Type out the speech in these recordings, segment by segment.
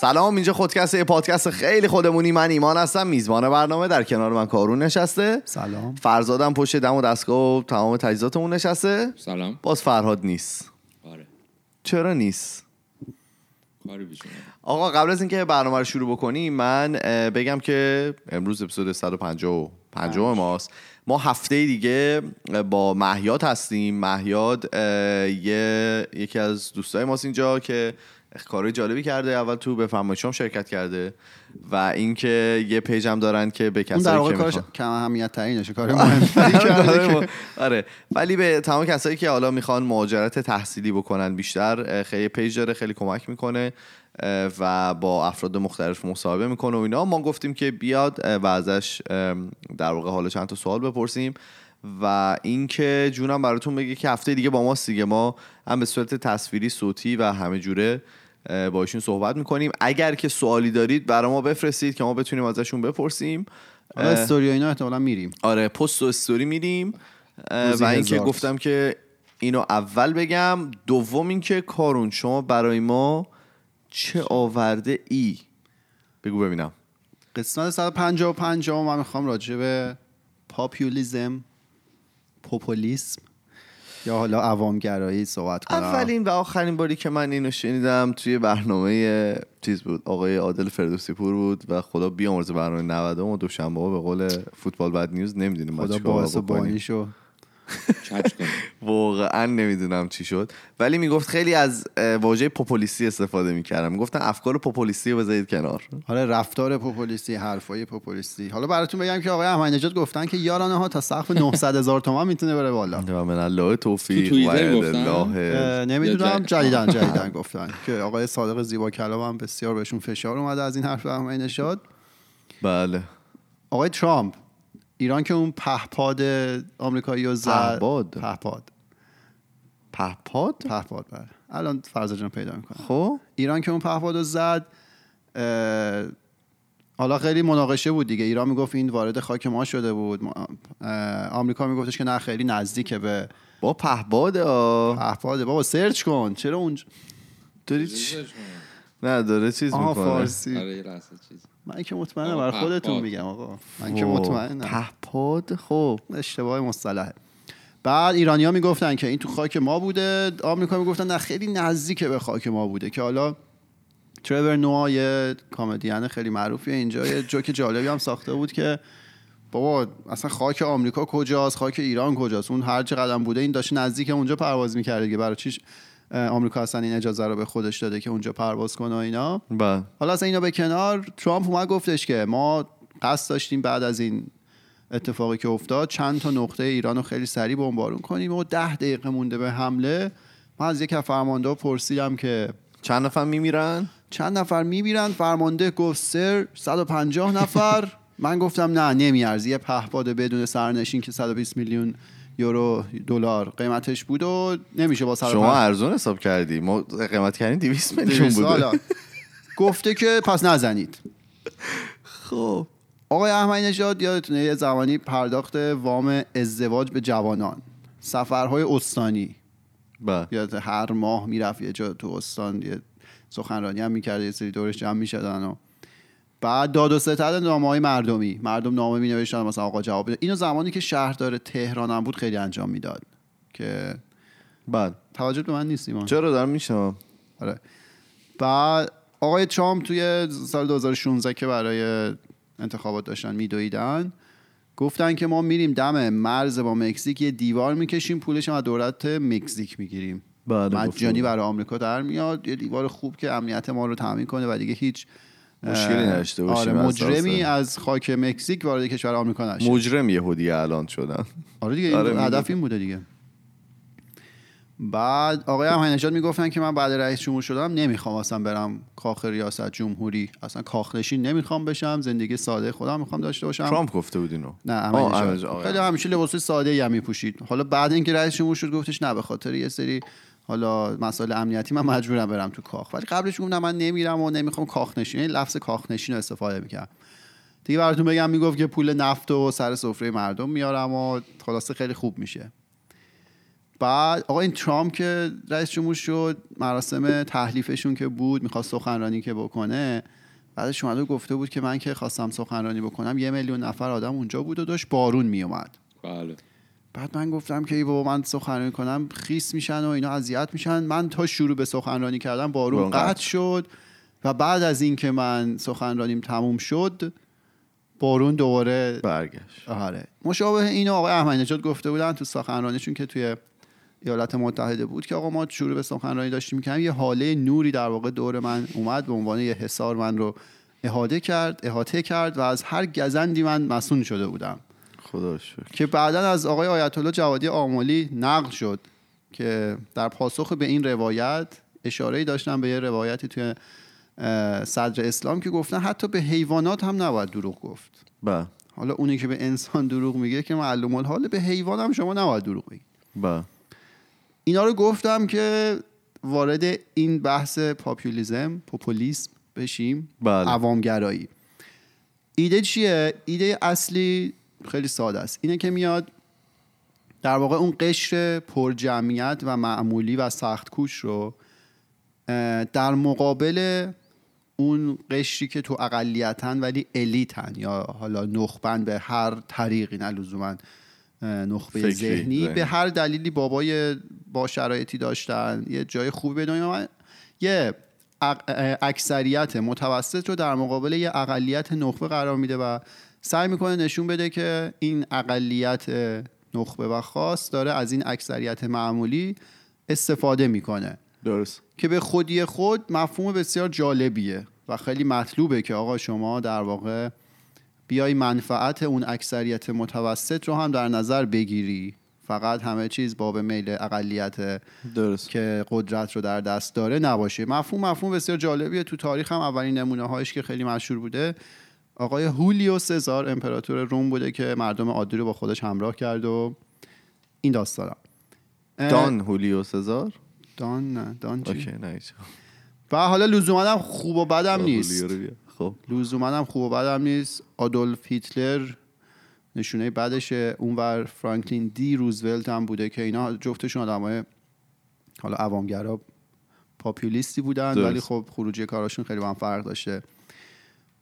سلام اینجا خودکست یه پادکست خیلی خودمونی. من ایمان هستم میزبان برنامه در کنار من کارون نشسته. سلام. فرزادم پشت دم و دستگاه و تمام تجهیزاتمون نشسته. سلام. باز فرهاد نیست. آره. چرا نیست. آقا قبل از اینکه برنامه رو شروع بکنیم من بگم که امروز اپیزود 155 ماست. ما هفته دیگه با مهیاد هستیم. مهیاد یه یکی از دوستای ماست اینجا که کارهای جالبی کرده. اول تو یه همایشام شرکت کرده و اینکه یه page هم دارن که به کسایی در واقع که کارش کم اهمیت ترینشه کار آره ولی به تمام کسایی که حالا می‌خوان مهاجرت تحصیلی بکنن بیشتر خیلی page داره خیلی کمک می‌کنه. و با افراد مختلف مصاحبه می‌کنه و اینا. ما گفتیم که بیاد و ازش در واقع حالا چند تا سوال بپرسیم. و اینکه جونم براتون بگه که هفته دیگه با ماست دیگه. ما هم به صورت تصویری صوتی و همه جوره با ایشون صحبت می‌کنیم. اگر که سوالی دارید برای ما بفرستید که ما بتونیم ازشون بپرسیم. استوری اینا احتمالا میریم. آره پست و استوری روزی و اینکه. گفتم که اینو اول بگم. دوم اینکه کارون شما برای ما چه آورده ای؟ بگو ببینم. قسمت 155 من می‌خوام راجع به پاپولیزم پوپولیسم یا حالا عوامگرایی صحبت کنم. اولین و آخرین باری که من اینو شنیدم توی برنامه چیز بود آقای عادل فردوسی پور بود و خدا بیامرزه برنامه 90 و دوشنبه به قول فوتبال بد نیوز نمی‌دونیم خدا باعث بکنیم. واقعا نمی‌دونم چی شد. ولی می‌گفت خیلی از واژه پوپولیستی استفاده می‌کردم. می‌گفتن افکار پوپولیستی رو بذارید کنار. حالا رفتار پوپولیستی حرفای پوپولیستی. حالا براتون بگم که آقای احمدی نژاد گفتن که یارانه ها تا سقف 900 هزار تومان می‌تونه بره بالا. من الله توفیق و؟ الله. نمی‌دونم جدیدن جدیدن گفتن که آقای صادق زیبا کلام هم بسیار بهشون فشار اومده از این حرف احمدی نژاد. بله. آقای ترامپ ایران که اون پهپاد آمریکایی رو زد. پهپاد؟ پهپاد. پهپاد؟ پهپاد بله. الان فرزا جان پیدا می‌کنه خب. ایران که اون پهپاد رو زد حالا خیلی مناقشه بود دیگه. ایران می‌گفت این وارد خاک ما شده بود. آمریکا میگفتش که نه خیلی نزدیکه به با پهباده آه. پهپاده. بابا سرچ کن. چرا اونج داری؟ نه داره چیز آها می‌کنه. فارسی. آره یه لحظه چیز. من که مطمئنم برای خودتون. میگم آقا. من که مطمئنم. پهپاد خب. اشتباه مصطلحه. بعد ایرانیا می‌گفتن که این تو خاک ما بوده. آمریکا می‌گفتن نه خیلی نزدیک به خاک ما بوده که حالا ترور نوا یه کمدین خیلی معروفیه اینجا. یه جوک جالبی هم ساخته بود که بابا اصلا خاک آمریکا کجاست؟ خاک ایران کجاست؟ اون هر چه قدم بوده این داشته نزدیک اونجا پرواز می‌کرده دیگه. برای چیش؟ آمریکا اصلا این اجازه رو به خودش داده که اونجا پرواز کنه و اینا. بله. حالا اصلا اینا به کنار ترامپ اومد گفتش که ما قصد داشتیم بعد از این اتفاقی که افتاد چند تا نقطه ایران رو خیلی سریع بمبارون کنیم و ده دقیقه مونده به حمله. من از یک فرمانده پرسیدم که چند نفر میمیرن؟ چند نفر میمیرن؟ فرمانده گفت سر 150 نفر. من گفتم نه نمیارزی. یه پهپاد بدون سرنشین که 120 میلیون یورو دلار قیمتش بود و نمیشه با 150 شما ارزون حساب کردی. ما قیمت کردیم 200 میلیون حالا. گفته که پس نزنید. خب. آقای احمدی نژاد یادتونه یه زمانی پرداخت وام ازدواج به جوانان. سفرهای استانی. بله. یاد هر ماه می‌رفت یه جا تو استان یه سخنرانی هم می‌کرد یه سری دورش جمع می‌شدن و بعد داد و ستد نامه های مردمی. مردم نامه می نوشتن مثلا آقا جواب بده. اینو زمانی که شهردار تهران هم بود خیلی انجام می‌داد که بله توجه به من نیست ایمان. چرا؟ دارم میشنم آره. بعد آقای ترامپ توی سال 2016 که برای انتخابات داشتن میدویدن گفتن که ما میریم دم مرز با مکزیک یه دیوار می‌کشیم پولش هم از دولت مکزیک می‌گیریم. بله مجانی برای آمریکا در میاد یه دیوار خوب که امنیت ما رو تامین کنه و دیگه هیچ مشکلی نداشته باشیم آره مجرمی. از خاک مکزیک وارد کشور آمریکا نشه مجرم یهودی الان شدن. آره دیگه این آره،. این بوده دیگه. بعد آقای احمدی نژاد می‌گفتن که من بعد رئیس جمهور شدم نمی‌خوام اصلا برم کاخ ریاست جمهوری. اصلا کاخ نشین نمی‌خوام بشم زندگی ساده خودم می‌خوام داشته باشم. ترامپ گفته بود اینو نه احمدی نژاد. خیلی همیشه لباس ساده ای هم میپوشید. حالا بعد اینکه رئیس جمهور شد گفتش نه به خاطر یه سری حالا مسائل امنیتی من مجبورم برم تو کاخ. ولی قبلش گفتم من نمیرم و نمی‌خوام کاخ نشین این لفظ کاخ نشین رو استفاده می‌کردم. دیگه براتون بگم می‌گفت که پول نفت و سر سفره مردم میارم و خلاصه خیلی خوب میشه. بعد آقا این ترامپ که رئیس جمهور شد مراسم تحلیفشون که بود می‌خواست سخنرانی که بکنه بعدش اومده و گفته بود که من که خواستم سخنرانی بکنم یه میلیون نفر آدم اونجا بود و داشت بارون میومد بله. بعد من گفتم که ای بابا من سخنرانی کنم خیس میشن و اینا اذیت میشن. من تا شروع به سخنرانی کردم بارون قطع شد و بعد از اینکه من سخنرانیم تموم شد بارون دوباره برگشت. آره. مشابه اینو آقای احمدی نژاد گفته بودن تو سخنرانیشون که توی ایالات متحده بود که آقا ما شروع به سخنرانی داشتیم می‌کنم یه حاله نوری در واقع دور من اومد به عنوان یه حصار من رو احاطه کرد احاطه کرد و از هر گزندی من مسئول شده بودم. خدا شکر. که بعدا از آقای آیت الله جوادی آملی نقل شد که در پاسخ به این روایت اشاره داشتن به یه روایتی توی صدر اسلام که گفتن حتی به حیوانات هم نباید دروغ گفت. با حالا اونی که به انسان دروغ میگه که معلوم الحال به حیوان هم شما نباید دروغ بگید. با اینا رو گفتم که وارد این بحث پاپولیزم پوپولیسم بشیم بله. عوامگرایی. ایده چیه؟ ایده اصلی خیلی ساده است اینه که میاد در واقع اون قشر پر جمعیت و معمولی و سخت کوش رو در مقابل اون قشری که تو اقلیتن ولی الیتن یا حالا نخبن به هر طریقی نه لزوما اه، نخبه ذهنی. به هر دلیلی بابای با شرایطی داشتن یه جای خوبی به. یه اکثریت متوسط رو در مقابل یه اقلیت نخبه قرار میده و سعی می‌کنه نشون بده که این اقلیت نخبه و خاص داره از این اکثریت معمولی استفاده می‌کنه. درست. که به خودی خود مفهوم بسیار جالبیه و خیلی مطلوبه که آقا شما در واقع بیای منفعت اون اکثریت متوسط رو هم در نظر بگیری. فقط همه چیز باب میل اقلیت درست. که قدرت رو در دست داره نباشه. مفهوم مفهوم بسیار جالبیه. تو تاریخ هم اولین نمونه هایش که خیلی مشهور بوده. آقای هولیو سزار امپراتور روم بوده که مردم عادی رو با خودش همراه کرد و این داستانا اه، دان هولیو سزار دان نه دان چی؟ اوکی نه. و حالا لزوما هم خوب و بدم نیست. خب لزوما هم خوب و بدم نیست آدولف هیتلر نشونه بعدش اونور فرانکلین دی روزولت هم بوده که اینا جفتشون آدمای حالا عوامگرا پاپولیستی بودن درست. ولی خب خروجی کاراشون خیلی با هم فرق داشته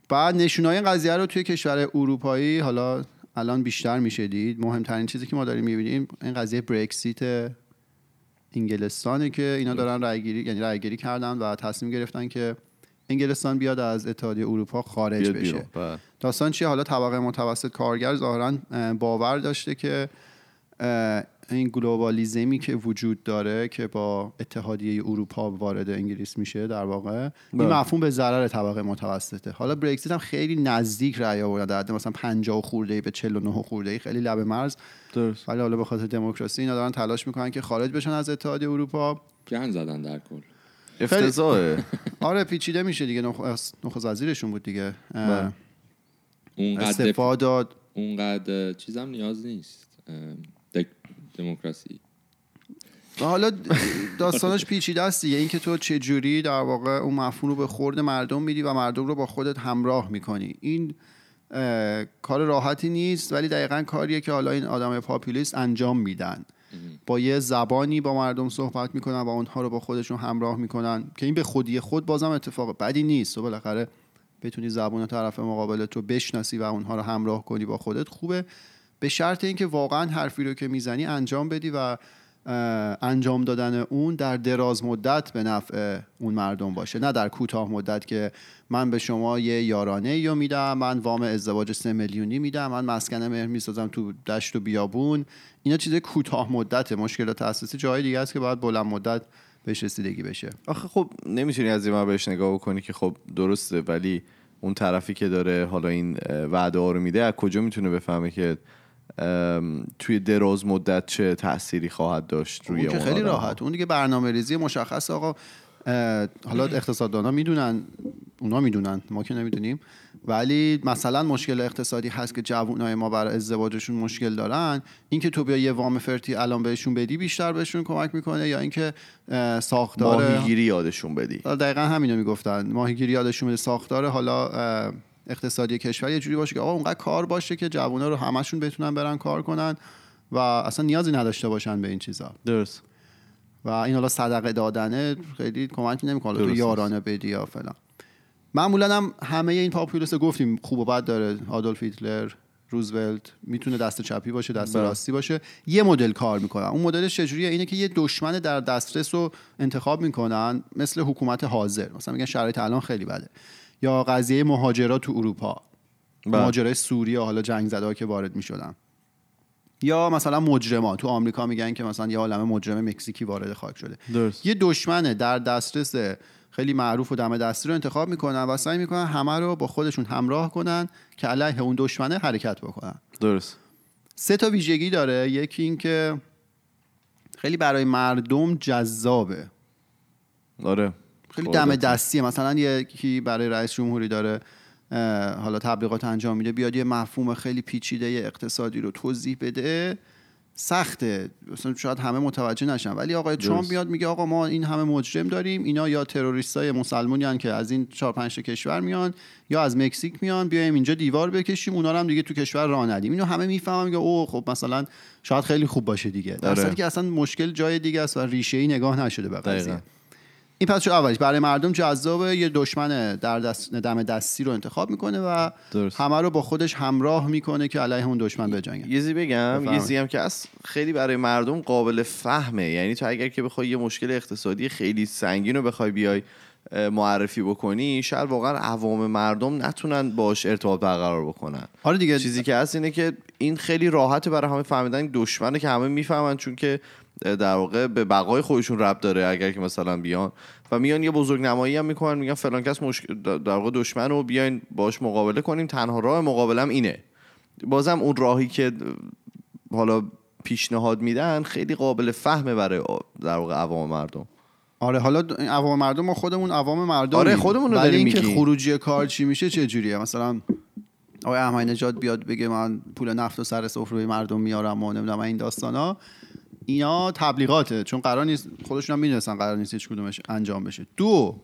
بعد نشونای این قضیه رو توی کشور اروپایی حالا الان بیشتر میشه دید. مهمترین چیزی که ما داریم می‌بینیم این قضیه برکسیت انگلستانه که اینا دارن رأیگیری یعنی رأیگیری کردن و تصمیم گرفتن که انگلستان بیاد از اتحادیه اروپا خارج بیاد بشه. بله. داستان چیه؟ حالا طبقه متوسط کارگر ظاهرا اه، باور داشته که این گلوبالیزمی که وجود داره که با اتحادیه اروپا وارد انگلیس میشه در واقع این بله. مفهوم به ضرر طبقه متوسطه. حالا برکزیت هم خیلی نزدیک رأی آوردن در حد مثلا 50 خورده ای به 49 خورده ای خیلی لب مرز. درست. ولی حالا به خاطر دموکراسی اینا دارن تلاش می‌کنن که خارج بشن از اتحادیه اروپا. گن زدن در کل. افتضاحه. آره پیچیده میشه دیگه. نخ- نخست وزیرشون بود دیگه. بله. اونقدر استعفا داد. اونقدر چیزم نیاز نیست. دموکراسی. و حالا داستانش پیچیده است دیگه. اینکه تو چه جوری در واقع اون مفهوم رو به خورد مردم میدی و مردم رو با خودت همراه می‌کنی. این کار راحتی نیست ولی دقیقا کاریه که حالا این آدم پاپولیست انجام میدن. با یه زبانی با مردم صحبت می‌کنن و اونها رو با خودشون همراه می‌کنن که این به خودی خود بازم اتفاق بدی نیست. تو بالاخره بتونی زبان طرف مقابلت رو بشناسی و اونها رو همراه کنی با خودت خوبه. به شرط اینکه واقعا حرفی رو که می‌زنی انجام بدی و انجام دادن اون در دراز مدت به نفع اون مردم باشه. نه در کوتاه مدت که من به شما یه یارانه یا میدم من وام ازدواج سه میلیونی میدم من مسکن مهر می‌سازم تو دشت و بیابون. اینا چیز کوتاه مدته. مشکلات اساسی جای دیگه است که باید بلند مدت بهش رسیدگی بشه. آخه خب نمی‌تونی از این بهش نگاه بکنی که خب درسته ولی اون طرفی که داره حالا این وعده ها رو میده از کجا می‌تونه بفهمه که توی دراز مدت چه تأثیری خواهد داشت روی اون که اون خیلی آدم‌ها؟ راحت. اون دیگه برنامه ریزی مشخص آقا حالا اقتصاددانا می‌دونن. اونا می‌دونن. ما که نمی‌دونیم. ولی مثلا مشکل اقتصادی هست که جوانای ما برای ازدواجشون مشکل دارن. اینکه تو بیا یه وام فرتی الان بهشون بدی بیشتر بهشون کمک می‌کنه یا اینکه ساختار ماهیگیری یادشون بدی. دقیقا همینو می‌گفتن. ماهیگیری یادشون میده ساختار حالا اقتصادی کشور یه جوری باشه که آقا اونقدر کار باشه که جوونا رو همشون بتونن برن کار کنن و اصلا نیازی نداشته باشن به این چیزا. درست. و این حالا صدقه دادنه خیلی کمک نمی‌کنه. تو یارانه بدی یا فلان. معمولا هم همه این پاپولیس گفتیم. خوب و بد داره. آدولف هیتلر روزولت می‌تونه دست چپی باشه دست بله. راستی باشه. یه مدل کار می‌کنن. اون مدلش چجوریه؟ اینه که یه دشمن در دسترس رو انتخاب می‌کنن مثل حکومت حاضر. مثلا میگن شرایط الان خیلی بده. یا قضیه مهاجرات تو اروپا. بله. مهاجرای سوریه حالا جنگ زده ها که وارد می‌شدن. یا مثلا مجرما. تو آمریکا میگن که مثلا یه عالمه مجرم مکزیکی وارد خاک شده. درست. یه دشمن در دسترس خیلی معروف و دم دستی رو انتخاب می‌کنن و سعی می‌کنن همه رو با خودشون همراه کنن که علیه اون دشمنه حرکت بکنن. درست. سه تا ویژگی داره. یکی این که خیلی برای مردم جذابه. آره. خیلی. دم دستیه مثلا یکی برای رئیس جمهوری داره حالا تبلیغات انجام میده بیاد یه مفهوم خیلی پیچیده اقتصادی رو توضیح بده سخته مثلا شاید همه متوجه نشن ولی آقای. ترامپ میاد میگه آقا ما این همه مجرم داریم اینا یا تروریستای مسلمونی که از این چهار پنج کشور میان یا از مکزیک میان بیایم اینجا دیوار بکشیم اونا رو هم دیگه تو کشور راه ندیم اینو همه می‌فهمن میگه او خب مثلا شاید خیلی خوب باشه دیگه در آره. که اصلا مشکل جای دیگه است و ریشه ای نگاه نشده به قضیه. این پس شد اولیش؟ برای مردم جذابه یه دشمن در دست دم دستی رو انتخاب می‌کنه و درست. همه رو با خودش همراه می‌کنه که علیه اون دشمن بجنگن یه چیزی بگم یه. چیزی هم که از خیلی برای مردم قابل فهمه. یعنی تو اگر که بخوای یه مشکل اقتصادی خیلی سنگین رو بخوای بیای معرفی بکنی شاید واقعا عوام مردم نتونن باش ارتباط برقرار بکنن. آره دیگه. چیزی که هست اینه که این خیلی راحته برای همه فهمیدن دشمنه که همه می‌فهمن چون که در واقع به بقای خودشون رب داره اگر که مثلا بیان. و میان یه بزرگ نمایی هم می‌کنن میگن فلان کس مشک... در واقع دشمن رو بیاین باش مقابله کنیم تنها راه مقابلم اینه. بازم اون راهی که حالا پیشنهاد میدن خیلی قابل فهمه برای در واقع عوام مردم. آره حالا عوام مردم ما خودمون عوام مردم آره، خودمون رو داریم اینکه میگیم. خروجی کار چی میشه چه جوریه؟ مثلا آقای احمدی نژاد بیاد بگه من پول نفت و سر سفره مردم میارم و نمی‌دونم این داستانا. اینا تبلیغاته چون قرار نیست خودشون هم می‌دونستن قرار نیست هیچ کدومش انجام بشه. دو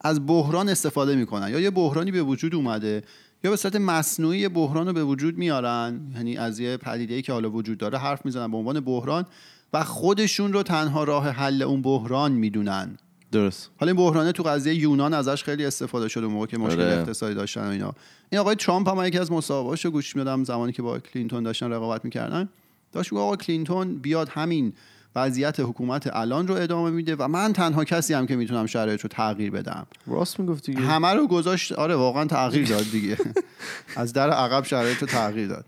از بحران استفاده می‌کنن. یا یه بحرانی به وجود اومده یا به صورت مصنوعی بحران رو به وجود میارن یعنی از یه پدیده که حالا وجود داره حرف می‌زنن به عنوان بحران و خودشون رو تنها راه حل اون بحران می‌دونن. درست. حالا این بحرانه تو قضیه یونان ازش خیلی استفاده شده موقع که مشکل آره. اقتصادی داشتن و اینا. این آقای ترامپ هم یکی از مصاحبه‌هاش رو گوش می‌دادم زمانی که با کلینتون داشتن رقابت می‌کردن. داشت آقا کلینتون بیاد همین وضعیت حکومت الان رو ادامه میده و من تنها کسی هم که می‌تونم شرایط رو تغییر بدم. راست می‌گفتی دیگه. همه رو گذاشت آره واقعا تغییر داد دیگه. از در عقب شرایط رو تغییر داد.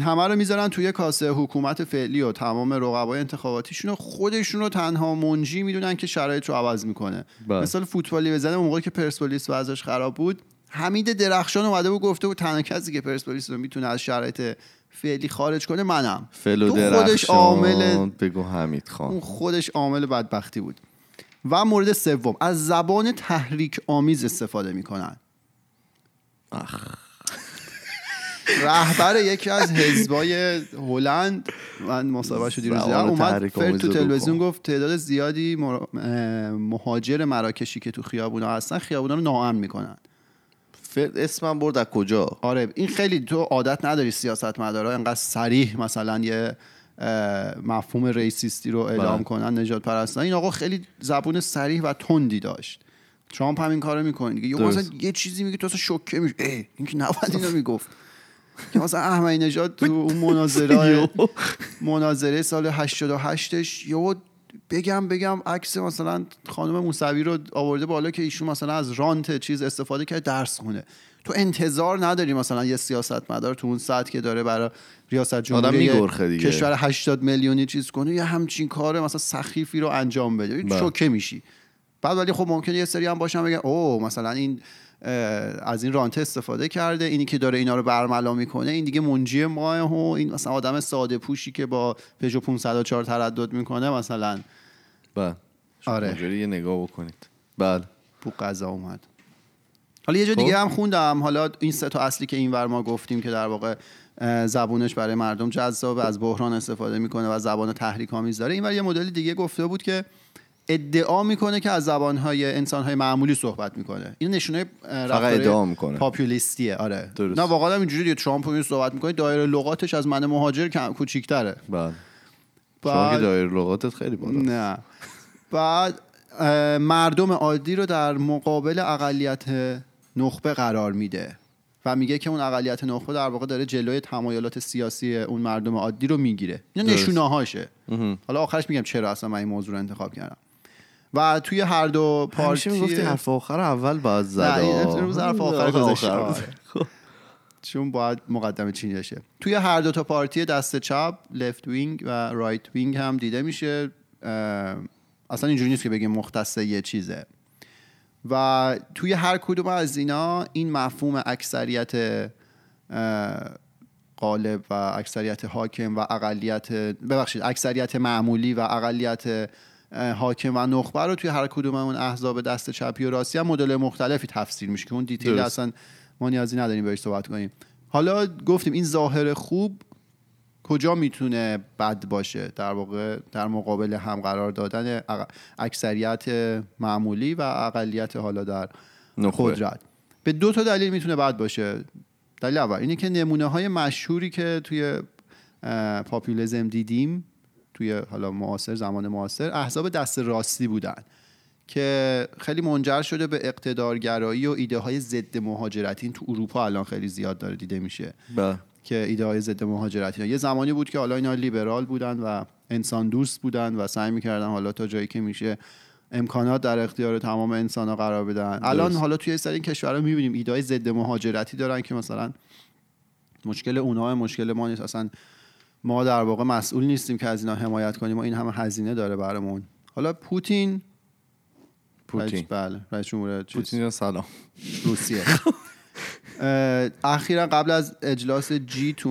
همه رو می‌ذارن توی کاسه حکومت فعلی و تمام رقبای انتخاباتیشون رو خودشون رو تنها منجی می‌دونن که شرایط رو عوض می‌کنه. بله. مثال فوتبالی بزنه اون موقع که پرسپولیس وضعش خراب بود حمید درخشان اومده بود گفته بود تنها کسی که پرسپولیس رو می‌تونه از شرایط فعلی خارج کنه منم. تو خودش عامل بگو حمید اون خان خودش عامل بدبختی بود. و مورد سوم از زبان تحریک آمیز استفاده می‌کنن. رهبر یکی از حزبای هلند من مصاحبهشو دیروز دیدم زبان اومد فرد تو تلویزیون. گفت تعداد زیادی مهاجر مراکشی که تو خیابونا هستن خیابونا رو ناامن می‌کنن. اسمم برد از کجا؟ آره این خیلی تو عادت نداری سیاست مدارا انقدر سریح مثلا یه مفهوم ریسیستی رو اعلام بله. کنن نجات پرستان. این آقا خیلی زبون سریح و تندی داشت. ترامپ هم این کارو می‌کنه دیگه. یه. مثلا یه چیزی میگه تو اصلا شوکه میشه اه، این که نباید اینو می‌گفت. که مثلا احمدی نژاد تو اون مناظره مناظره سال 88ش یهو بگم بگم عکس مثلا خانم موسوی رو آورده بالا که ایشون مثلا از رانت چیز استفاده کرد درس خونه تو انتظار نداری مثلا یه سیاست مدار تو اون سطح که داره برای ریاست جمهوری. کشور 80 میلیونی چیز کنه یه همچین کار مثلا سخیفی رو انجام بده بله. شوکه میشی بعد ولی خب ممکنه یه سری هم باشن بگن او مثلا این از این رانته استفاده کرده. اینی که داره اینا رو برملا می‌کنه این دیگه منجی ماه و این مثلا آدم ساده پوشی که با پژو 504 تردد می‌کنه مثلا. بله. آره. یه نگاه بکنید. بله. بو قضا اومد. حالا یه جا دیگه خب. هم خوندم. حالا این سه تا اصلی که اینور ما گفتیم که در واقع زبونش برای مردم جذاب از بحران استفاده می‌کنه و زبان تحریک آمیز داره. اینور یه مدل دیگه گفته بود که ادعا می‌کنه که از زبانهای انسانهای معمولی صحبت می‌کنه. این نشونه فقط ادعا می‌کنه. پاپولیستیه آره. درست. نه واقعا اینجوری ترامپ این صحبت می‌کنه دایره لغاتش از من مهاجر کم کوچیک‌تره. بعد بله. شما که بعد دایر لغاتت خیلی بالا نه. بعد مردم عادی رو در مقابل اقلیت نخبه قرار میده و میگه که اون اقلیت نخبه در واقع داره جلوی تمایلات سیاسی اون مردم عادی رو می‌گیره. اینا. نشونه هاشه حالا آخرش میگم چرا اصلا من این موضوع رو انتخاب کردم. و توی هر دو همیشه party می‌گفتی حرف آخر اول باید زد نه،. امروز حرف آخر گذاشتم. آره. چون باید مقدمه چینی باشه توی هر دو تا party دست چپ left wing و right wing هم دیده میشه اصلا اینجوری نیست که بگیم مختص یه چیزه و توی هر کدوم از اینا این مفهوم اکثریت اه، غالب و اکثریت حاکم و اقلیت ببخشید اکثریت معمولی و اقلیت حاکم و نخبه رو توی هر کدوم اون احزاب دست چپی و راستی. هم مدل مختلفی تفسیر میشه که اون دیتیل درست. اصلا ما نیازی نداریم بهش صحبت کنیم. حالا گفتیم این ظاهر خوب کجا می‌تونه بد باشه؟ در واقع در مقابل هم قرار دادن اکثریت معمولی و اقلیت حالا در. قدرت. به دو تا دلیل می‌تونه بد باشه. دلیل اول اینه که نمونه های مشهوری که توی پاپولیزم دیدیم توی حالا معاصر زمان معاصر احزاب دست راستی بودن که خیلی منجر شده به اقتدارگرایی و ایده های ضد مهاجرتی تو اروپا الان خیلی زیاد داره دیده میشه. بله. که ایده های ضد مهاجرتی یه زمانی بود که حالا اینا لیبرال بودن و انسان دوست بودن و سعی می‌کردن حالا تا جایی که میشه امکانات در اختیار تمام انسان ها قرار بدن. الان حالا توی سری این کشورها می‌بینیم ایده های ضد مهاجرتی دارن که مثلا مشکل اونها مشکل ما نیست. اصلا ما در واقع مسئول نیستیم که از اینا حمایت کنیم. و این همه هزینه داره برامون. حالا پوتین؟ پوتین. بله رئیس جمهور. پوتین سلام. روسیه. اخیرا قبل از اجلاس جی 20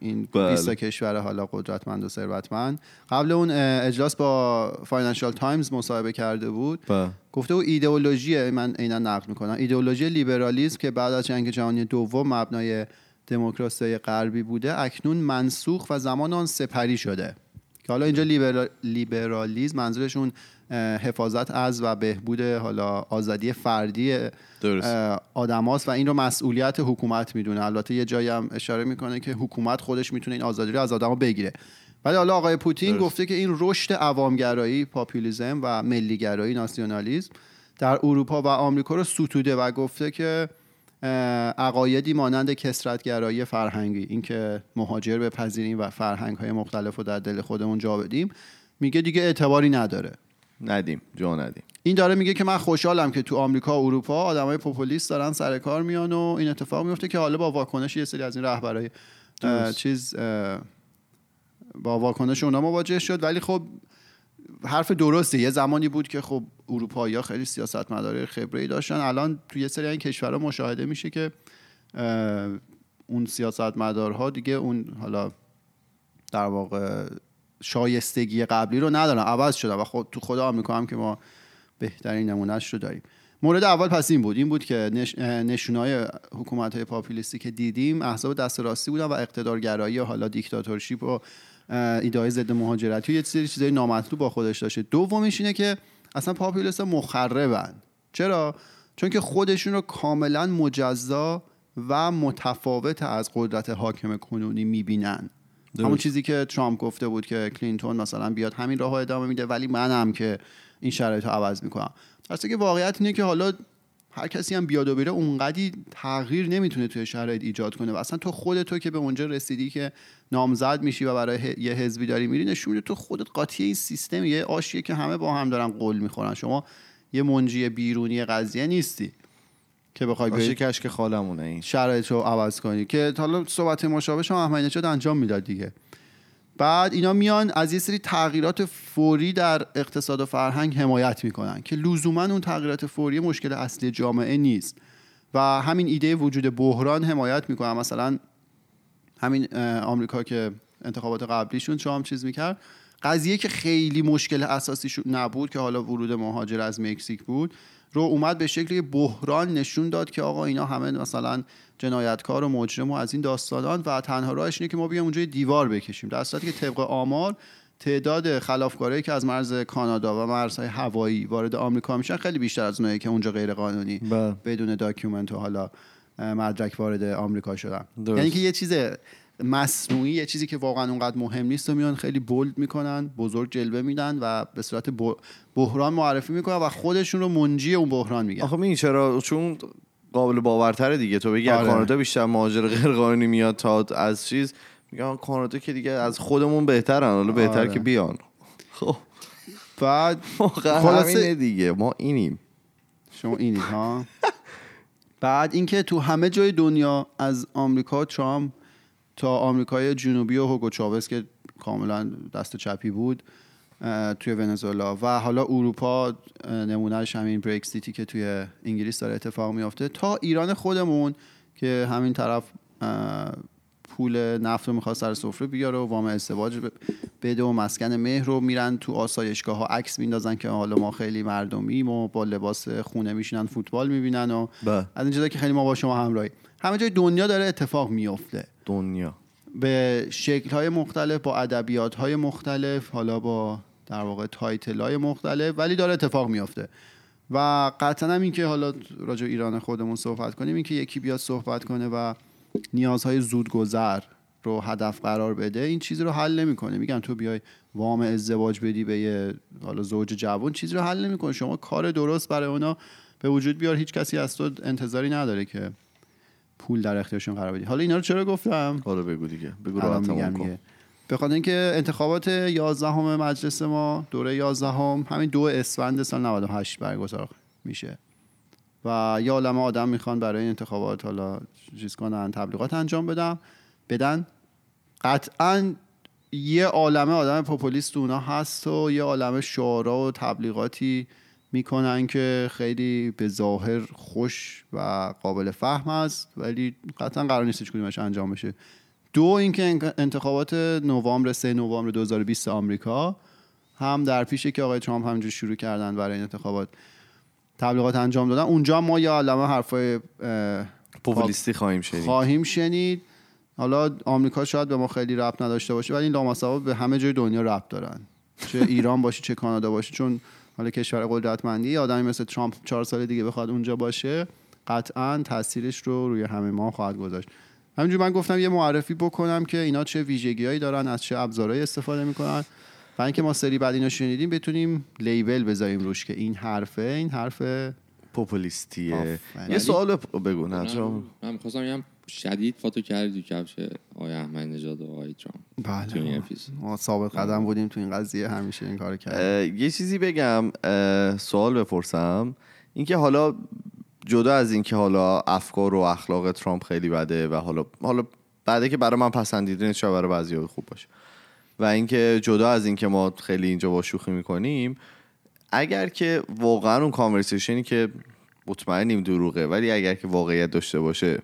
این بله. 20 تا کشور حالا قدرتمند و ثروتمند. قبل اون اجلاس با Financial Times مصاحبه کرده بود. بله. گفته او ایدئولوژی من عینا نقل می‌کنم ایدئولوژی لیبرالیسم که بعد از جنگ جهانی دوم مبنای دموکراسی غربی بوده اکنون منسوخ و زمان آن سپری شده که حالا اینجا لیبرا- لیبرالیسم منظورشون حفاظت از و بهبود حالا آزادی فردی. آدماست و این رو مسئولیت حکومت می‌دونه البته یه جایی هم اشاره می‌کنه که حکومت خودش می‌تونه این آزادی رو از آدما بگیره ولی حالا آقای پوتین درست. گفته که این رشد عوامگرایی پاپولیسم و ملیگرایی ناسیونالیسم در اروپا و آمریکا رو ستوده و گفته که عقایدی مانند کسرتگرایی فرهنگی اینکه مهاجر بپذیریم و فرهنگ های مختلف رو در دل خودمون جا بدیم میگه دیگه اعتباری نداره. ندیم جا ندیم. این داره میگه که من خوشحالم که تو آمریکا و اروپا آدمای پوپولیست دارن سر کار میان و این اتفاق میفته که حالا با واکنش یه سری از این رهبرای. چیز با واکنش اونا مواجه شد. ولی خب حرف درسته. یه زمانی بود که خب اروپایی خیلی سیاست مداره خبره ای داشتن. الان تو یه سری این کشورها مشاهده میشه که اون سیاست مدارها دیگه اون حالا در واقع شایستگی قبلی رو ندارن. عوض شدن و خود تو خود آمریکا هم که ما بهترین نمونهش رو داریم. مورد اول پس این بود. این بود که نش... نشونای حکومت های پاپولیستی که دیدیم احزاب دست راستی بودن و اقتدارگرایی و حالا دیکتاتورشیپ و ایده های ضد مهاجرتی و یه سری چیزای نامطلوب با خودش داشته. دومیش اینه که اصلا پاپولیست مخربن چرا؟ چون که خودشون رو کاملا مجزا و متفاوت از قدرت حاکم کنونی می‌بینن. همون چیزی که ترامپ گفته بود که کلینتون مثلا بیاد همین راه ادامه میده ولی منم که این شرایط رو عوض می‌کنم. درسته که واقعیت اینه که حالا هر کسی هم بیاد و بره اونقدی تغییر نمی‌تونه توی شرایط ایجاد کنه و اصلا تو خودتو که به اونجا رسیدی که نامزد میشی و برای یه حزبی داری میری نشون میده تو خودت قاطی این سیستم یه آشیه که همه با هم دارن قول می‌خورن. شما یه منجی بیرونی قضیه نیستی که بخوای بیای کشک خالمونه این. شرایط رو عوض کنی. که حالا صحبت مشابه شما احمدی نژاد انجام می‌داد دیگه. بعد اینا میان از یه سری تغییرات فوری در اقتصاد و فرهنگ حمایت می‌کنن که لزوما اون تغییرات فوری مشکل اصلی جامعه نیست. و همین ایده وجود بحران حمایت می‌کنن مثلا همین آمریکا که انتخابات قبلیشون شام چیز می‌کرد. قضیه که خیلی مشکل اساسی نبود که حالا ورود مهاجر از مکزیک بود. رو اومد به شکل یه بحران نشون داد که آقا اینا همه مثلا جنایتکار و مجرم و از این داستانان و تنها راهش اینه که ما بیایم اونجا دیوار بکشیم در صورتی که طبق آمار تعداد خلافکارایی که از مرز کانادا و مرزهای هوایی وارد آمریکا میشن خیلی بیشتر از اونایی که اونجا غیر قانونی بله. بدون document و حالا مدرک وارد آمریکا شدن درست. یعنی که یه چیز مصنوعی یه چیزی که واقعا اونقدر مهم نیست و میان خیلی بولد می‌کنن بزرگ جلوه میدن و به صورت بحران معرفی می‌کنن و خودشون رو منجی اون بحران میگن. آخه این چرا؟ چون قابل باورتره دیگه. تو بگی آره. کانادا بیشتر مهاجر غیر قانونی میاد تا از چیز میگن کانادا که دیگه از خودمون بهترن حالا بهتر آره. که بیان. خب. بعد خلاصه- دیگه. ما اینیم. شما اینید ها؟ بعد اینکه تو همه جای دنیا از آمریکا ترامپ تا آمریکای جنوبی و هوگو چاوز که کاملا دست چپی بود توی ونزوئلا. و حالا اروپا نمونهش همین برکسیتی که توی انگلیس داره اتفاق میافته. تا ایران خودمون که همین طرف پول نفت رو می‌خواد سر سفره بیاره و وام ازدواج بده و مسکن مهر رو میرن تو آسایشگاه ها عکس میندازن که حالا ما خیلی مردمیم و با لباس خونه میشینن فوتبال می‌بینن و بله. از این چیزا که خیلی ما با شما همراهی همه جای دنیا داره اتفاق میفته دنیا. به شکل های مختلف با ادبیات های مختلف حالا با در واقع تایتل های مختلف ولی داره اتفاق میافته. و قطعا هم این که حالا راجع ایران خودمون صحبت کنیم این که یکی بیاد صحبت کنه و نیازهای زود گذر رو هدف قرار بده این چیزی رو حل نمی‌کنه. میگن تو بیای وام ازدواج بدی به یه حالا زوج جوان چیزی رو حل نمی‌کنه. شما کار درست برای اونا به وجود بیار هیچ کسی از تو انتظاری نداره که پول در اختیارشون قرار بدی. حالا اینا رو چرا گفتم؟ حالا بگو دیگه. بگو راحت میگم. به خاطر اینکه انتخابات 11 همه مجلس ما دوره 11 هم همین دو اسفند سال 98 برگزار میشه. و یه عالم آدم می‌خوان برای انتخابات حالا چیز کنن تبلیغات انجام بدم بدن. قطعا یه عالمه آدم پوپولیست اونا هست و یه عالمه شعارا و تبلیغاتی می‌کنن که خیلی به ظاهر خوش و قابل فهم است ولی قطعا قرار نیست هیچ کدومش انجام بشه. دو اینکه انتخابات نوامبر 3 نوامبر 2020 آمریکا هم در پیشه که آقای ترامپ همینجور شروع کردن برای این انتخابات. تبلیغات انجام دادن. اونجا ما یه عالمه حرفای پوپولیستی خواهیم شنید. خواهیم شنید. حالا آمریکا شاید به ما خیلی ربط نداشته باشه ولی این لامصبا به همه جای دنیا ربط دارن. چه ایران باشه چه کانادا باشه. چون حالا کشور قدرتمندی آدمی مثل ترامپ چهار سال دیگه بخواد اونجا باشه قطعا تاثیرش رو روی همه ما خواهد گذاشت. همینجور من گفتم یه معرفی بکنم که اینا چه ویژگیهایی دارن از چه ابزارهایی استفاده می‌کنن. و اینکه ما سری بعد اینو شنیدیم بتونیم لیبل بذاریم روش که این حرفه این حرف پوپولیستیه. یه سوال بگو نه من, می‌خواستم بگم شدید فاتو کردی کفش آقای احمد نژاد و آقای ترامپ. تو این بله ما ثابت قدم بودیم تو این قضیه همیشه این کارو کردیم. اه، یه چیزی بگم سوال بپرسم. اینکه حالا جدا از اینکه حالا افکار و اخلاق ترامپ خیلی بده و حالا حالا بعده که برای من پسندیده نیست برای بعضی خوب باشه. و اینکه جدا از اینکه ما خیلی اینجا با شوخی می‌کنیم اگر که واقعا اون کانورسیشنی که مطمئنیم دروغه ولی اگر که واقعیت داشته باشه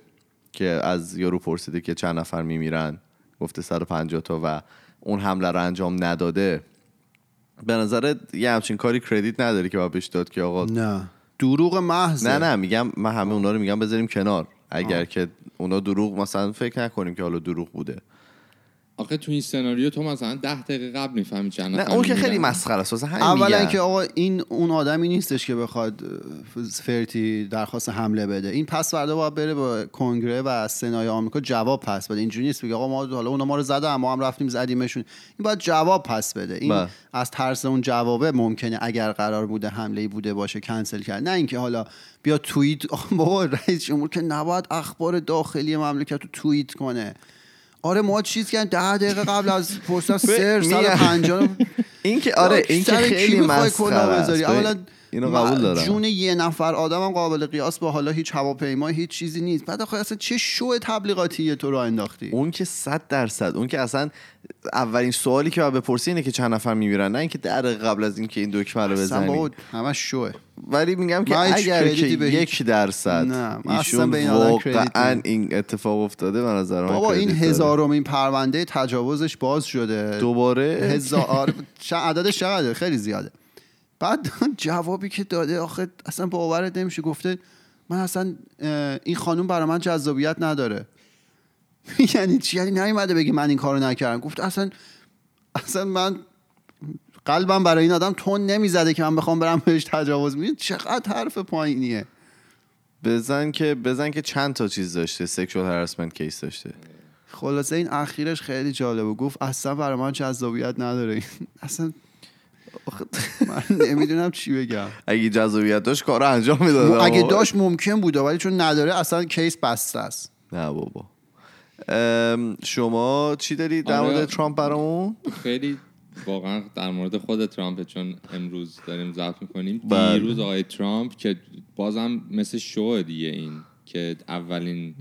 که از یارو پرسیده که چند نفر میمیرن گفته 150 تا و اون حمله رو انجام نداده به نظرت یه همچین کاری کردیت نداری که باید بهش داد که آقا نه. دروغ محض نه نه میگم من همه اونا رو میگم بذاریم کنار. اگر که اونا دروغ مثلا فکر نکنیم که حالا دروغ بوده. آخه تو این سناریو تو مثلا ده دقیقه قبل می‌فهمی چند نه اون که خیلی. مسخره است. اولا. که آقا این اون آدمی نیستش که بخواد فرتی درخواست حمله بده. این پس فردا باید بره با کنگره و سنای آمریکا جواب پس بده. اینجوری نیست. بگه آقا ما حالا اونا ما رو زدن ما هم رفتیم زدیمشون. این باید جواب پس بده. این بله. از ترس اون جوابه ممکنه اگر قرار بوده حمله ای بوده باشه کنسل کرد. نه اینکه حالا بیا توییت. بابا رئیس جمهور که نباید اخبار داخلی مملکت رو توییت کنه. آره ما چیز کردیم. ده دقیقه قبل از پرسیدن سر میگم. 150 این که آره این که خیلی مسخره است. اولا اینو قبول دارم. جون یه نفر آدم هم قابل قیاس با حالا هیچ هواپیما هیچ چیزی نیست. بعد آخه اصلا چه شو تبلیغاتی تو رو انداختی؟ اون که صد درصد. اون که اصلا اولین سوالی که باید بپرسی اینه که چند نفر میمیرن. نه اینکه در قبل از اینکه این دکمه رو بزنی. همش شوه. ولی میگم که اگر که یک درصد. نه، ایشون به این واقعا. این اتفاق افتاده به نظر بابا این داره. هزارمین پرونده تجاوزش باز شده. دوباره؟ هزار آره، عددش چقدره؟ خیلی زیاده. بعد جوابی که داده آخه اصلا باورت نمیشه. گفته من اصلا این خانوم برای من جذابیت نداره. یعنی چی؟ یعنی نیومده بگه من این کارو نکردم. گفت اصلا اصلا من قلبم برای این آدم تون نمی‌زده که من بخوام برم بهش تجاوز. می‌دید چقدر حرف پایینیه. بزن که بزن که چند تا چیز داشته. سکشوال هراسمنت کیس داشته. خلاصه این اخیرش خیلی جالبه. گفت اصلا برای من جذابیت نداره. اصلا من نمی‌دونم چی بگم. اگه جذابیت داشت کارو انجام می‌داد اگه داشت ممکن بوده ولی چون نداره اصلا کیس بسته است. نه بابا. شما چی دارید در مورد آره. ترامپ برامون؟ خیلی واقعا در مورد خود ترامپ چون امروز داریم ضبط می‌کنیم. بله. دیروز آقای ترامپ که بازم مثل شو دیگه این که اولین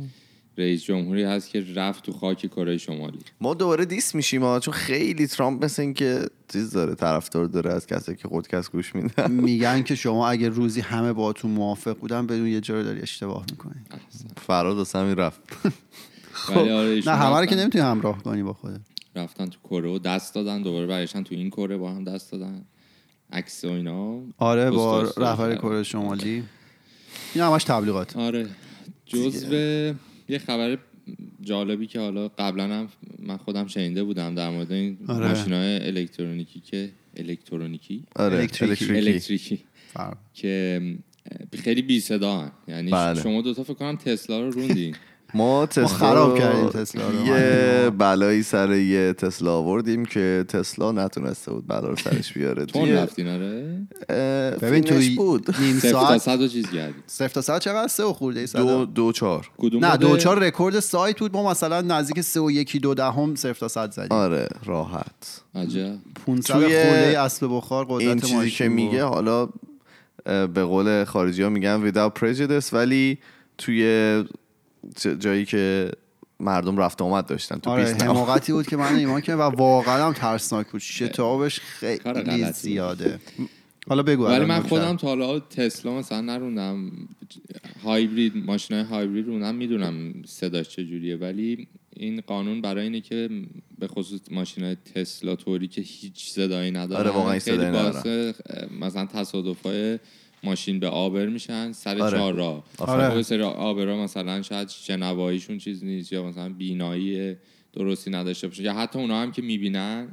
رئیس جمهوری هست که رفت تو خاک کره شمالی. ما دوباره دیس میشیم ها چون خیلی ترامپ مثل این که چیز داره طرفدار داره از کسی که خودکست گوش میدن. میگن که شما اگه روزی همه باهاتون موافق بودن بدون یه جا رو داری اشتباه می‌کنی. فراد واسه همین رفت. ولی آره نه همه رو که نمی‌تونی همراه کنی با خودت. رفتن تو کره و دست دادن دوباره برگشتن تو این کره با هم دست دادن. عکس و اینا. آره با رهبر. کره شمالی. این همش تبلیغات. آره جزو یه خبر جالبی که حالا قبلا هم من خودم شنیده بودم در مورد این آره. ماشین های الکترونیکی که الکترونیکی آره الکتریکی. الکتریکی الکتریکی فرق. که خیلی بی صدا هن. یعنی بله. شما دوتا فکر کنم تسلا رو روندین ما تسلا خراب رو- کردیم تسلا رو. یه بلایی سر یه تسلا آوردیم که تسلا نتونسته بود بلا رو سرش بیاره. تون رفتین آره؟ ببین توی بود. نیم صفر تا ساعت صد و چیز کردید صفر تا ساعت چقدر؟ سه و خورده ای صد. دو دو چهار. نه؟ دو چهار رکورد سایت بود. ما مثلا نزدیک سه و یکی دو دهم صفر تا صد زدیم. آره راحت. عجب. 500 توی خورده اسب بخار قدرت این چیزی ماشین که. میگه حالا به قول خارجی ها میگن without prejudice ولی توی جایی که مردم رفت و آمد داشتن تو آره حماقتی بود که من ایمان کردم و واقعا هم ترسناک بود. شتابش خیلی. زیاده. حالا بگو ولی من. خودم تا حالا تسلا مثلا نروندم. هایبرید ماشین های هایبرید روندم می‌دونم صداش چجوریه ولی این قانون برای اینه که به خصوص ماشین های تسلا طوری که هیچ صدایی ندارن آره، واقعا صدایی باعث مثلا تصادف های ماشین به آبر میشن سر آره. چهار راه آره. یه سری آبرا مثلا شاید شنواییشون چیز نیست یا مثلا بینایی درستی نداشته باشه یا حتی اونا هم که می‌بینن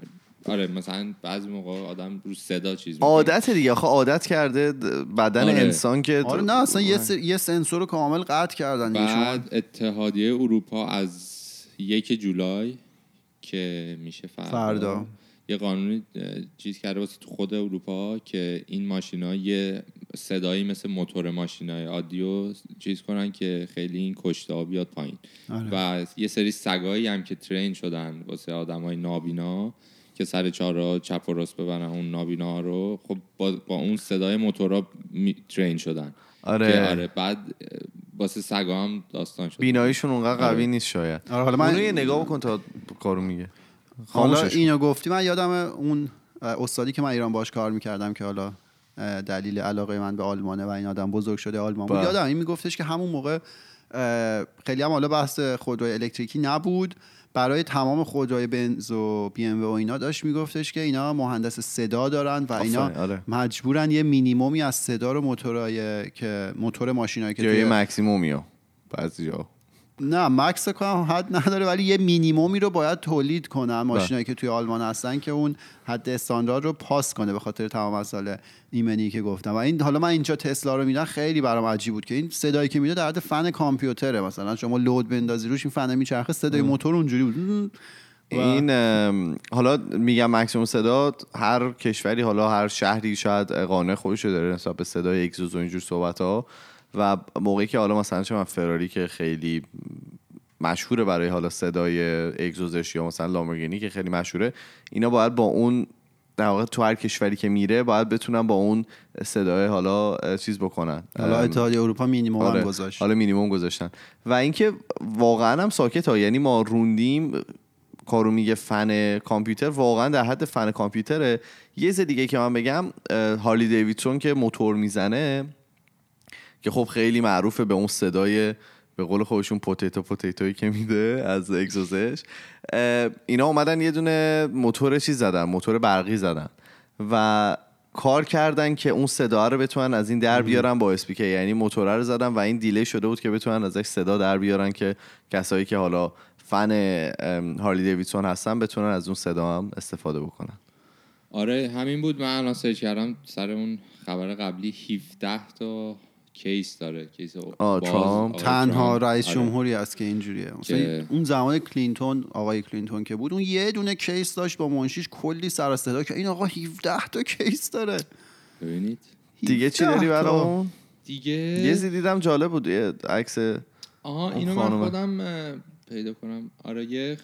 آره مثلا بعضی موقع آدم رو صدا چیز می‌کنه. عادت دیگه آخه عادت کرده بدن آره. انسان که آره نه اصلا یه, سر... یه سنسور رو کامل قطع کردن بعد اتحادیه اروپا از یک جولای که میشه فردا, فردا. یه قانونی چیز کرده واسه تو خود اروپا که این ماشینا یه صدایی مثل موتور ماشینای عادیو چیز کنن که خیلی این کشته ها بیاد پایین آره. و یه سری سگایی هم که ترین شدن واسه آدمای نابینا که سر چهارراه چپ و راست ببرن اون نابینا رو خب با, با اون صدای موتورا. ترین شدن آره. که آره بعد واسه سگا هم داستان شد بیناییشون اونقدر قوی نیست شاید آره حالا من اونو یه نگاه بکن تا کارو میگه حالا. اینو گفتی من یادم اون استادی که من ایران باش کار می‌کردم که حالا دلیل علاقه من به آلمانه و این آدم بزرگ شده آلمان بود بله. یادم این میگفتش که همون موقع خیلی هم حالا بحث خودروی الکتریکی نبود برای تمام خودروی بنز و بی ام و اینا داشت میگفتش که اینا مهندس صدا دارن و اینا آره. مجبورن یه مینیمومی از صدا رو موتورای که موتور ماشینایی که یه توی- مکسیمومیا بعضی جا نه مکس کنم حد نداره ولی یه مینیمومی رو باید تولید کنن ماشینایی که توی آلمان هستن که اون حد استاندارد رو پاس کنه به خاطر تمام مسائل ایمنی که گفتم. و این حالا من اینجا تسلا رو میدن خیلی برام عجیب بود که این صدایی که میده در حد فن کامپیوتره. مثلا شما لود بندازی روش این فن میچرخه صدای موتور اونجوری بود. این حالا میگم مکسیموم صدا هر کشوری حالا هر شهری شاید قانون خودش رو داره نسبت به صدای اگزوز و اینجور صحبت ها و موقعی که حالا مثلا چه من فراری که خیلی مشهوره برای حالا صدای اگزوزش یا مثلا لامبورگینی که خیلی مشهوره اینا باید با اون در واقع تو هر کشوری که میره باید بتونن با اون صدای حالا چیز بکنن. حالا اتحادیه اروپا مینیموم هم آره. گذاشت. حالا مینیمم گذاشتن. و اینکه واقعا هم ساکت ها یعنی ما روندیم کارو میگه فن کامپیوتر واقعا در حد فن کامپیوتره. یه چیز دیگه که من بگم Harley Davidson که موتور می‌زنه که خب خیلی معروفه به اون صدای به قول خودشون potato potato یی که میده از اگزوزش اینا اومدن یه دونه موتور چیز زدن؟ موتور برقی زدن. و کار کردن که اون صدا رو بتونن از این در بیارن با اسپیکر یعنی موتور رو زدن و این دلیلی شده بود که بتونن ازش صدا در بیارن که کسایی که حالا fan Harley Davidson هستن بتونن از اون صدا هم استفاده بکنن. آره همین بود. من الان search کردم سر اون خبر قبلی 17 تا case داره case ترامپ. تنها. رئیس آره. جمهوری است که اینجوریه مثلا که- اون زمان کلینتون آقای کلینتون که بود اون یه دونه case داشت با منشیش کلی سر و صدا که این آقا 17 تا case داره ببینید دیگه چی 17 داری تا. برامون دیگه یه چیزی دیدم جالب بود یه عکس آها اینو من. خودم پیدا کنم آره یه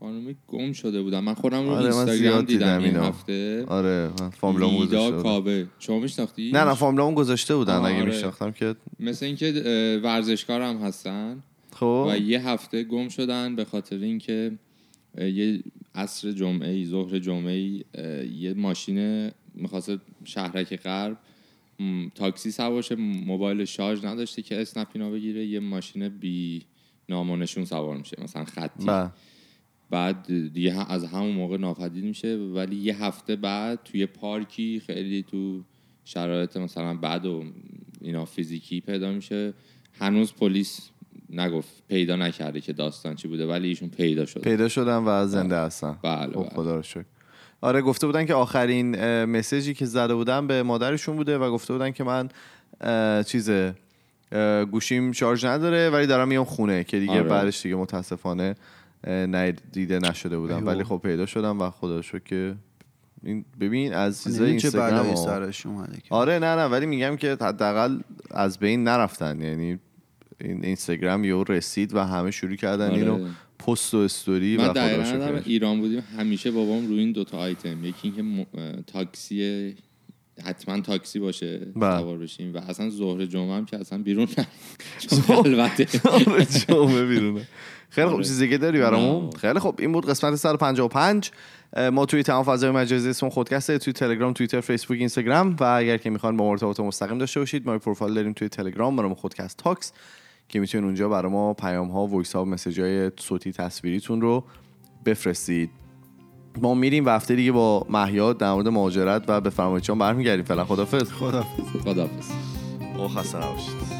خانومی گم شده بودم من خودم رو آره، اینستاگرام دیدم, دیدم این. هفته. آره من فاملامو گذاشته. کابه شما میشناختی؟ نه نه فاملامو گذاشته بودن. آه، اگه آره. میشناختم که مثل اینکه ورزشکار هم هستن. خب. و یه هفته گم شدن به خاطر اینکه یه عصر جمعه ای ظهر جمعه ای یه ماشین می‌خواست شهرک غرب تاکسی سوار شه. موبایل شارژ نداشته که اسنپ اینا بگیره. یه ماشین بی نامونشون سوار میشه. مثلا خطی. بله. بعد دیگه از همون موقع ناپدید میشه ولی یه هفته بعد توی پارکی خیلی تو شرایط مثلا بد و اینا فیزیکی پیدا میشه. هنوز پلیس نگفت پیدا نکرده که داستان چی بوده ولی ایشون پیدا شده. پیدا شدم و زنده هستم بله، خب بله. خدا رو شکر. آره گفته بودن که آخرین مسیجی که زده بودن به مادرشون بوده و گفته بودن که من چیز گوشیم شارژ نداره ولی دارم میام خونه که دیگه آره. بعدش دیگه متاسفانه اه، ندیده نشده بودم. ولی خب پیدا شدم و خدا شکر که این ببین از چیزای چه اینستاگرام. سرش اومده که. آره نه نه ولی میگم که حداقل از بین نرفتن یعنی این اینستاگرام یهو رسید و همه شروع کردن آره. اینو پست و استوری و خدا ایران بودیم همیشه بابام روی این دوتا آیتم یکی اینکه م- تاکسی حتما تاکسی باشه بله. سوار بشیم. و اصلا ظهر جمعه هم که اصلا بیرون البته آره، جمعه بیرونه خیلی خوب آره. چیز دیگه داری برامون. نه. خیلی خوب. این بود قسمت 155 اه، ما توی تمام فضای مجازی اسم خودکسته توی تلگرام توییتر فیسبوک اینستاگرام. و اگر که می‌خوان با ما ارتباط مستقیم داشته باشید ما پروفایل داریم توی تلگرام. برام خودکست تاکس. که می‌تونید اونجا برای ما پیام ها voice ها message های صوتی تصویریتون رو بفرستید. ما میریم و هفته دیگه با مهیاد در مورد مهاجرت و به فرمایشان برمیگردیم. فعلا خدافظ خدا خداحافظ. او خسته نباشید.